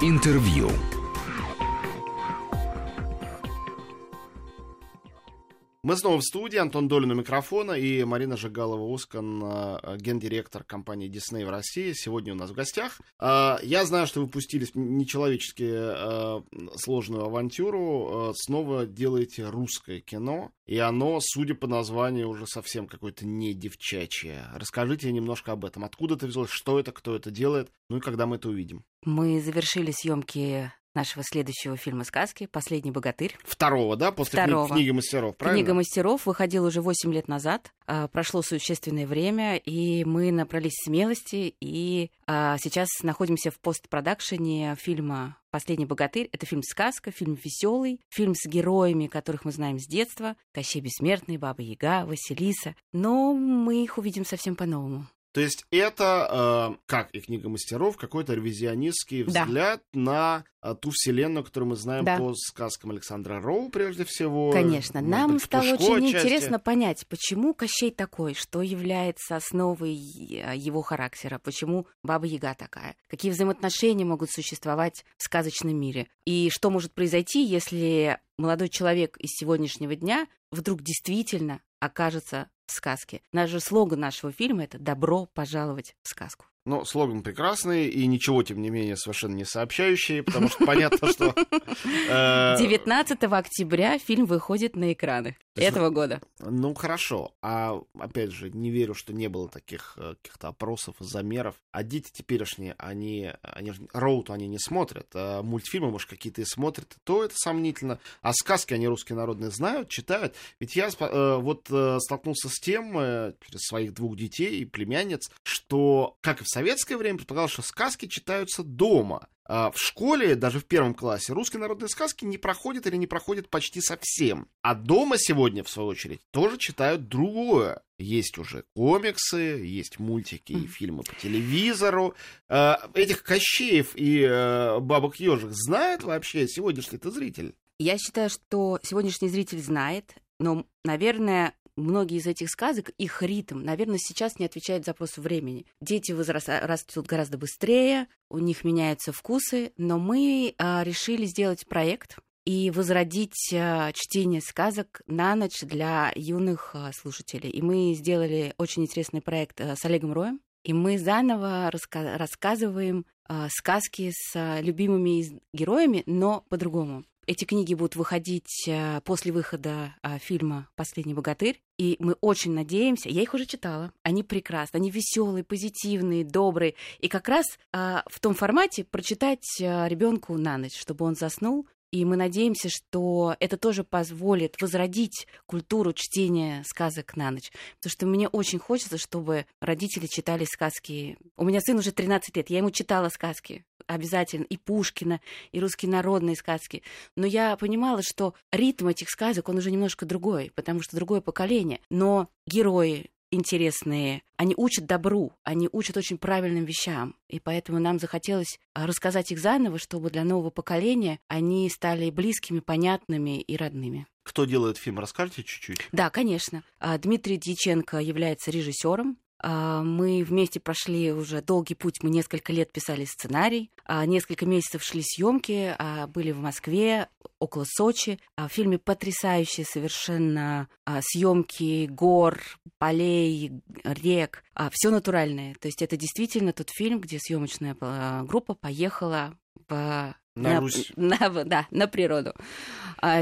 Интервью. Мы снова в студии, Антон Долин у микрофона и Марина Жигалова-Ускан, э, гендиректор компании Disney в России, сегодня у нас в гостях. Э, Я знаю, что вы пустились нечеловечески э, сложную авантюру, э, снова делаете русское кино, и оно, судя по названию, уже совсем какое-то не девчачье. Расскажите немножко об этом. Откуда это взялось, что это, кто это делает, ну и когда мы это увидим. Мы завершили съемки нашего следующего фильма сказки «Последний богатырь». Второго, да, после Второго. кни- книги мастеров, правильно? Книга мастеров выходила уже 8 лет назад. А, Прошло существенное время, и мы набрались смелости, и а, сейчас находимся в постпродакшене фильма «Последний богатырь». Это фильм-сказка, фильм веселый, фильм с героями, которых мы знаем с детства. Кощей Бессмертный, Баба Яга, Василиса. Но мы их увидим совсем по-новому. То есть это, э, как и книга мастеров, какой-то ревизионистский Да. взгляд на э, ту вселенную, которую мы знаем Да. по сказкам Александра Роу, прежде всего. Конечно, может нам быть, стало Пушко очень отчасти. интересно понять, почему Кощей такой, что является основой э, его характера, почему Баба Яга такая, какие взаимоотношения могут существовать в сказочном мире, и что может произойти, если молодой человек из сегодняшнего дня вдруг действительно окажется в сказке. Наш же слоган нашего фильма это «Добро пожаловать в сказку». Ну, слоган прекрасный и ничего, тем не менее, совершенно не сообщающий, потому что понятно, что... э, 19 октября фильм выходит на экраны есть этого года. Ну, хорошо. А, опять же, не верю, что не было таких э, каких-то опросов, замеров. А дети теперешние, они, они же Роуд они не смотрят. А мультфильмы, может, какие-то и смотрят, то это сомнительно. А сказки они русские народные знают, читают. Ведь я э, вот э, столкнулся с тем, э, через своих двух детей и племянниц, что, как и в советское время, предполагал, что сказки читаются дома. А в школе, даже в первом классе, русские народные сказки не проходят или не проходят почти совсем. А дома сегодня, в свою очередь, тоже читают другое. Есть уже комиксы, есть мультики и фильмы по телевизору. А, Этих Кощеев и э, Бабок Ежик знает вообще сегодняшний-то зритель? Я считаю, что сегодняшний зритель знает, но, наверное, многие из этих сказок, их ритм, наверное, сейчас не отвечает запросу времени. Дети возраста- растут гораздо быстрее, у них меняются вкусы, но мы а, решили сделать проект и возродить а, чтение сказок на ночь для юных а, слушателей. И мы сделали очень интересный проект а, с Олегом Роем, и мы заново раска- рассказываем а, сказки с а, любимыми героями, но по-другому. Эти книги будут выходить а, после выхода а, фильма «Последний богатырь». И мы очень надеемся, я их уже читала, они прекрасны, они веселые, позитивные, добрые. И как раз а, в том формате прочитать ребенку на ночь, чтобы он заснул. И мы надеемся, что это тоже позволит возродить культуру чтения сказок на ночь. Потому что мне очень хочется, чтобы родители читали сказки. У меня сын уже 13 лет, я ему читала сказки обязательно, и Пушкина, и русские народные сказки. Но я понимала, что ритм этих сказок, он уже немножко другой, потому что другое поколение. Но герои интересные, они учат добру, они учат очень правильным вещам. И поэтому нам захотелось а, рассказать их заново, чтобы для нового поколения они стали близкими, понятными и родными. Кто делает фильм, расскажите чуть-чуть. Да, конечно. А, Дмитрий Дьяченко является режиссером. А, Мы вместе прошли уже долгий путь, мы несколько лет писали сценарий, а, несколько месяцев шли съемки, а, были в Москве, около Сочи. В фильме потрясающие совершенно съемки гор, полей, рек, все натуральное. То есть это действительно тот фильм, где съемочная группа поехала в На Русь. на- да, на природу.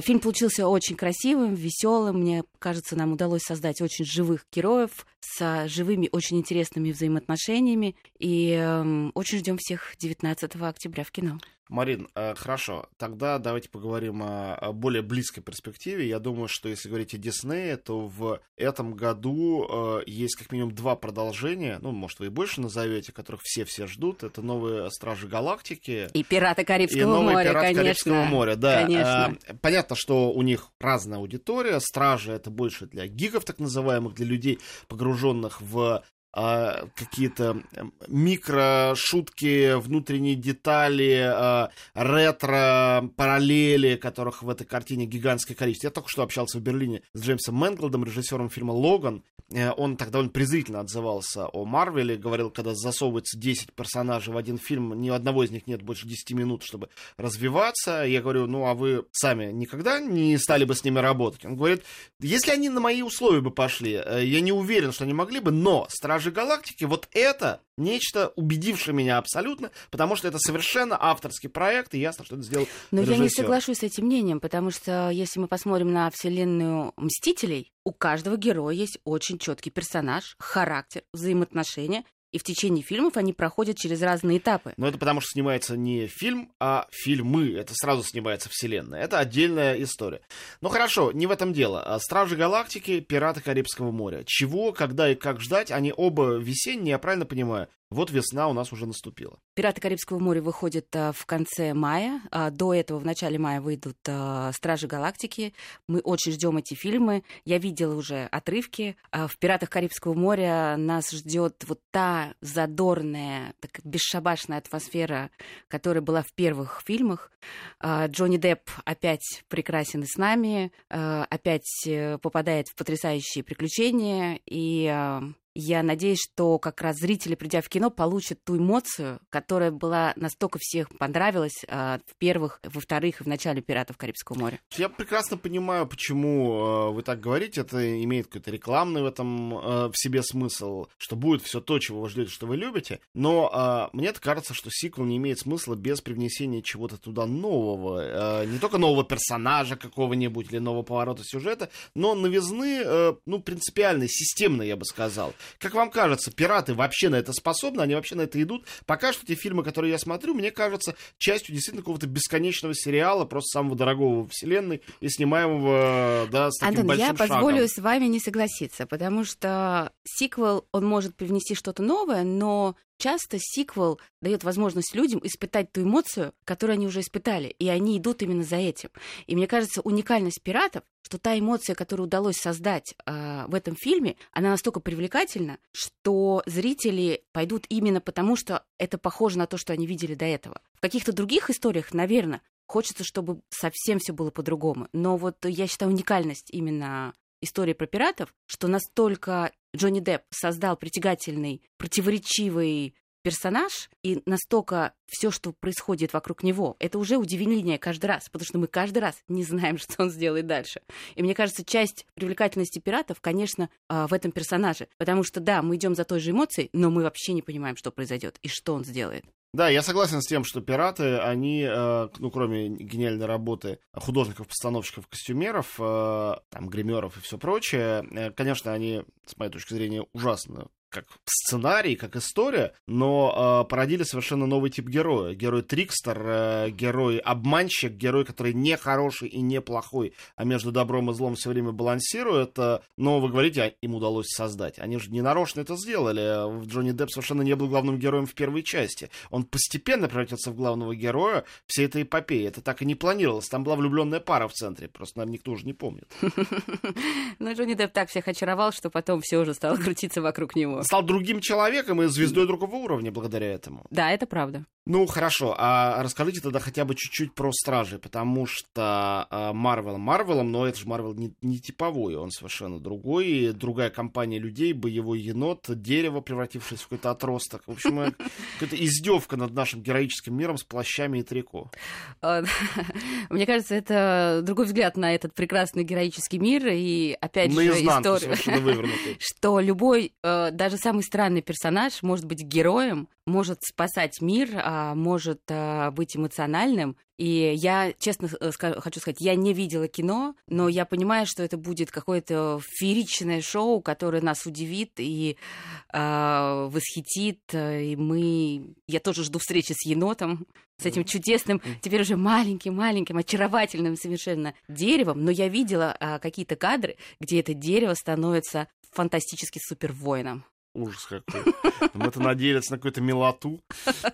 Фильм получился очень красивым, веселым. Мне кажется, нам удалось создать очень живых героев с живыми, очень интересными взаимоотношениями. И эм, очень ждем всех 19 октября в кино. Марин, э, хорошо, тогда давайте поговорим о, более близкой перспективе. Я думаю, что если говорить о Диснее, то в этом году э, есть как минимум два продолжения, ну, может, вы и больше назовете, которых все-все ждут. Это новые Стражи Галактики. И «Пираты И Карибского новый моря», пират конечно. Карибского моря, да. Конечно. А, понятно, что у них разная аудитория. Стражи это больше для гигов, так называемых, для людей, погруженных в э, какие-то микрошутки, внутренние детали, э, ретро, параллели, которых в этой картине гигантское количество. Я только что общался в Берлине с Джеймсом Мэнглдом, режиссером фильма «Логан». Э, он так довольно презрительно отзывался о Марвеле, говорил, когда засовывается 10 персонажей в один фильм, ни одного из них нет больше 10 минут, чтобы развиваться. Я говорю, ну а вы сами никогда не стали бы с ними работать? Он говорит, если они на мои условия бы пошли, э, я не уверен, что они могли бы, но Стражи Галактики, вот это нечто, убедившее меня абсолютно, потому что это совершенно авторский проект, и ясно, что это сделал Но режиссер. я не соглашусь с этим мнением, потому что если мы посмотрим на вселенную Мстителей, у каждого героя есть очень четкий персонаж, характер, взаимоотношения, и в течение фильмов они проходят через разные этапы. Но это потому, что снимается не фильм, а фильмы. Это сразу снимается вселенная. Это отдельная история. Ну хорошо, не в этом дело. А Стражи Галактики, Пираты Карибского моря. Чего, когда и как ждать, они оба весенние, я правильно понимаю? Вот весна у нас уже наступила. «Пираты Карибского моря» выходят а, в конце мая. А, до этого, в начале мая, выйдут а, «Стражи Галактики». Мы очень ждем эти фильмы. Я видела уже отрывки. А, в «Пиратах Карибского моря» нас ждет вот та задорная, так, бесшабашная атмосфера, которая была в первых фильмах. А, Джонни Депп опять прекрасен и с нами, а, опять э, попадает в потрясающие приключения, и я надеюсь, что как раз зрители, придя в кино, получат ту эмоцию, которая была настолько всех понравилась э, в первых, во вторых и в начале «Пиратов Карибского моря». Я прекрасно понимаю, почему э, вы так говорите. Это имеет какой-то рекламный в этом э, в себе смысл, что будет все то, чего вы ждете, что вы любите. Но э, мне кажется, что сиквел не имеет смысла без привнесения чего-то туда нового. Э, не только нового персонажа какого-нибудь или нового поворота сюжета, но новизны, э, ну, принципиальной, системной, я бы сказал. Как вам кажется, пираты вообще на это способны? Они вообще на это идут? Пока что те фильмы, которые я смотрю, мне кажется частью действительно какого-то бесконечного сериала, просто самого дорогого во вселенной и снимаемого, да, с таким Антон, большим я позволю шагом. с вами не согласиться, потому что сиквел, он может привнести что-то новое, но часто сиквел дает возможность людям испытать ту эмоцию, которую они уже испытали, и они идут именно за этим. И мне кажется, уникальность пиратов, что та эмоция, которую удалось создать э, в этом фильме, она настолько привлекательна, что зрители пойдут именно потому, что это похоже на то, что они видели до этого. В каких-то других историях, наверное, хочется, чтобы совсем все было по-другому. Но вот я считаю уникальность именно истории про пиратов, что настолько Джонни Депп создал притягательный, противоречивый персонаж, и настолько все, что происходит вокруг него, это уже удивление каждый раз, потому что мы каждый раз не знаем, что он сделает дальше. И мне кажется, часть привлекательности пиратов, конечно, а, в этом персонаже, потому что да, мы идем за той же эмоцией, но мы вообще не понимаем, что произойдет и что он сделает. Да, я согласен с тем, что пираты, они, э, ну, кроме гениальной работы художников, постановщиков, костюмеров, э, там, гримеров и все прочее, э, конечно, они, с моей точки зрения, ужасно как сценарий, как история, но э, породили совершенно новый тип героя. Герой Трикстер, э, герой обманщик, герой, который не хороший и не плохой, а между добром и злом все время балансирует. Э, но вы говорите, а им удалось создать. Они же не нарочно это сделали. Джонни Депп совершенно не был главным героем в первой части. Он постепенно превратился в главного героя всей этой эпопеи. Это так и не планировалось. Там была влюбленная пара в центре. Просто, наверное, никто уже не помнит. Но Джонни Депп так всех очаровал, что потом все уже стало крутиться вокруг него. Стал другим человеком и звездой другого уровня благодаря этому. Да, это правда. Ну, хорошо, а расскажите тогда хотя бы чуть-чуть про Стражи, потому что Марвел Марвелом, но это же Марвел не, не типовой, он совершенно другой, другая компания людей, боевой енот, дерево, превратившееся в какой-то отросток. В общем, э, какая-то издевка над нашим героическим миром с плащами и трико. А, Мне кажется, это другой взгляд на этот прекрасный героический мир, и опять же история, что любой, э, даже самый странный персонаж может быть героем, может спасать мир, а, может а, быть эмоциональным. И я, честно э, ска- хочу сказать, я не видела кино, но я понимаю, что это будет какое-то фееричное шоу, которое нас удивит и а, восхитит. И мы... Я тоже жду встречи с енотом, с этим чудесным, теперь уже маленьким-маленьким, очаровательным совершенно деревом. Но я видела а, какие-то кадры, где это дерево становится фантастически супервоином. Ужас какой. Это надеялись на какую-то милоту.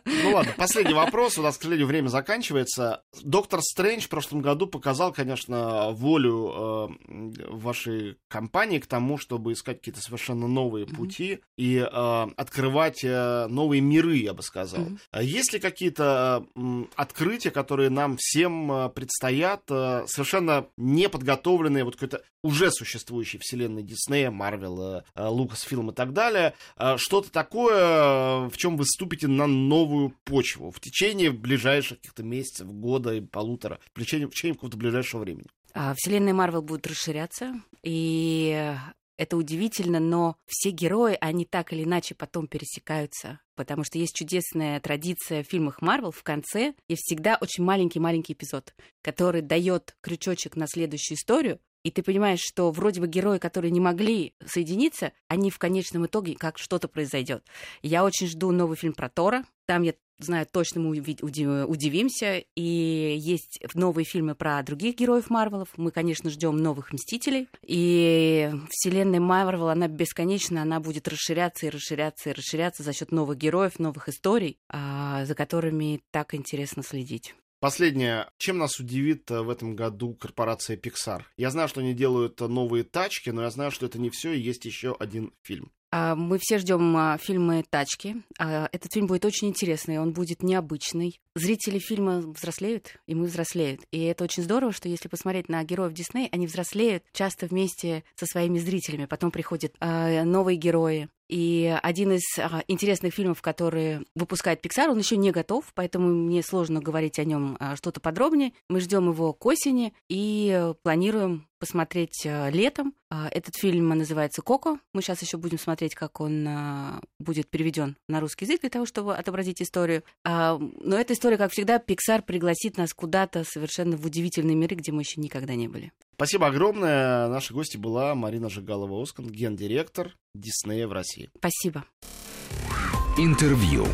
Ну ладно, последний вопрос. У нас, к сожалению, время заканчивается. Доктор Стрэндж в прошлом году показал, конечно, волю э, вашей компании к тому, чтобы искать какие-то совершенно новые пути и э, открывать э, новые миры, я бы сказал. Mm-hmm. Есть ли какие-то э, открытия, которые нам всем э, предстоят, э, совершенно неподготовленные, вот какой-то уже существующей вселенной Диснея, Марвел, Лукасфилм и так далее, э, что-то такое, в чем вы ступите на новую почву в течение ближайших каких-то месяцев, года и полутора, в течение, в течение какого-то ближайшего времени? А, вселенная Марвел будет расширяться, и это удивительно, но все герои, они так или иначе потом пересекаются. Потому что есть чудесная традиция в фильмах Марвел в конце есть всегда очень маленький-маленький эпизод, который дает крючочек на следующую историю, и ты понимаешь, что вроде бы герои, которые не могли соединиться, они в конечном итоге как что-то произойдет. Я очень жду новый фильм про Тора. Там я знаю, точно мы удивимся. И есть новые фильмы про других героев Марвелов. Мы, конечно, ждем новых Мстителей. И вселенная Марвел, она бесконечна, она будет расширяться и расширяться и расширяться за счет новых героев, новых историй, а, за которыми так интересно следить. Последнее. Чем нас удивит э, в этом году корпорация Pixar? Я знаю, что они делают новые тачки, но я знаю, что это не все, и есть еще один фильм. А, мы все ждем а, фильмы «Тачки». А, этот фильм будет очень интересный, он будет необычный. Зрители фильма взрослеют, и мы взрослеют. И это очень здорово, что если посмотреть на героев Дисней, они взрослеют часто вместе со своими зрителями. Потом приходят новые герои, и один из а, интересных фильмов, которые выпускает Pixar, он еще не готов, поэтому мне сложно говорить о нем а, что-то подробнее. Мы ждем его к осени и планируем посмотреть а, летом. А, этот фильм называется «Коко». Мы сейчас еще будем смотреть, как он а, будет переведен на русский язык для того, чтобы отобразить историю. Но эта история, как всегда, Pixar пригласит нас куда-то совершенно в удивительные миры, где мы еще никогда не были. Спасибо огромное. Нашей гости была Марина Жигалова-Оскан, гендиректор Диснея в России. Спасибо. Интервью.